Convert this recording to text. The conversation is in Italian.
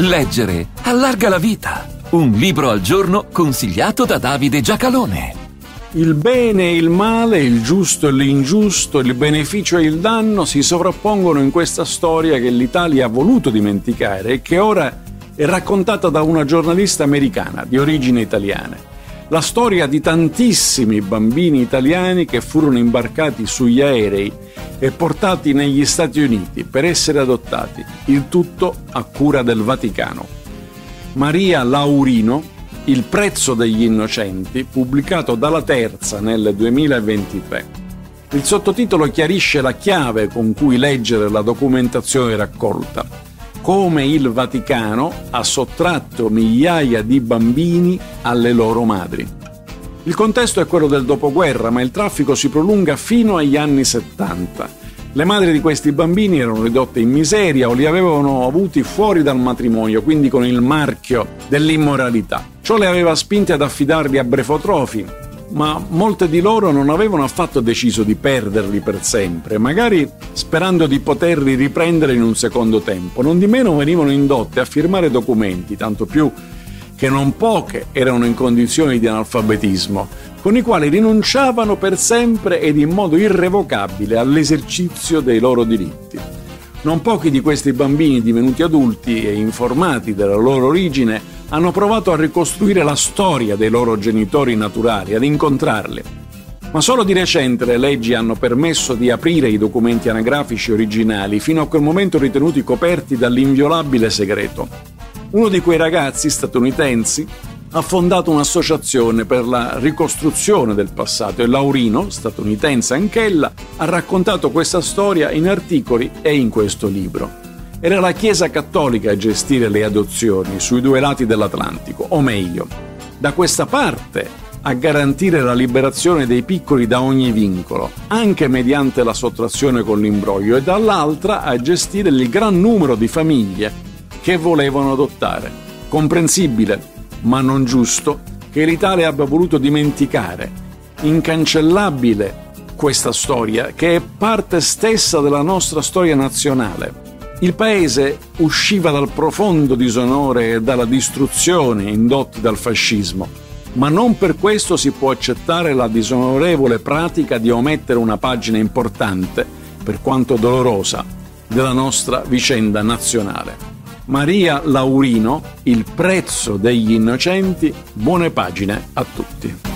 Leggere allarga la vita. Un libro al giorno consigliato da Davide Giacalone. Il bene e il male, il giusto e l'ingiusto, il beneficio e il danno si sovrappongono in questa storia che l'Italia ha voluto dimenticare e che ora è raccontata da una giornalista americana di origini italiane. La storia di tantissimi bambini italiani che furono imbarcati sugli aerei e portati negli Stati Uniti per essere adottati, il tutto a cura del Vaticano. Maria Laurino, Il prezzo degli innocenti, pubblicato dalla Terza nel 2023. Il sottotitolo chiarisce la chiave con cui leggere la documentazione raccolta, come il Vaticano ha sottratto migliaia di bambini alle loro madri. Il contesto è quello del dopoguerra, ma il traffico si prolunga fino agli anni 70. Le madri di questi bambini erano ridotte in miseria o li avevano avuti fuori dal matrimonio, quindi con il marchio dell'immoralità. Ciò le aveva spinte ad affidarli a brefotrofi, ma molte di loro non avevano affatto deciso di perderli per sempre, magari sperando di poterli riprendere in un secondo tempo. Non di meno venivano indotte a firmare documenti, tanto più che non poche erano in condizioni di analfabetismo, con i quali rinunciavano per sempre ed in modo irrevocabile all'esercizio dei loro diritti. Non pochi di questi bambini divenuti adulti e informati della loro origine hanno provato a ricostruire la storia dei loro genitori naturali, ad incontrarli. Ma solo di recente le leggi hanno permesso di aprire i documenti anagrafici originali, fino a quel momento ritenuti coperti dall'inviolabile segreto. Uno di quei ragazzi statunitensi ha fondato un'associazione per la ricostruzione del passato e Laurino, statunitense anch'ella, ha raccontato questa storia in articoli e in questo libro. Era la Chiesa Cattolica a gestire le adozioni sui due lati dell'Atlantico, o meglio, da questa parte a garantire la liberazione dei piccoli da ogni vincolo, anche mediante la sottrazione con l'imbroglio, e dall'altra a gestire il gran numero di famiglie che volevano adottare. Comprensibile, ma non giusto, che l'Italia abbia voluto dimenticare. Incancellabile questa storia, che è parte stessa della nostra storia nazionale. Il paese usciva dal profondo disonore e dalla distruzione indotti dal fascismo, ma non per questo si può accettare la disonorevole pratica di omettere una pagina importante, per quanto dolorosa, della nostra vicenda nazionale. Maria Laurino, Il prezzo degli innocenti, buone pagine a tutti.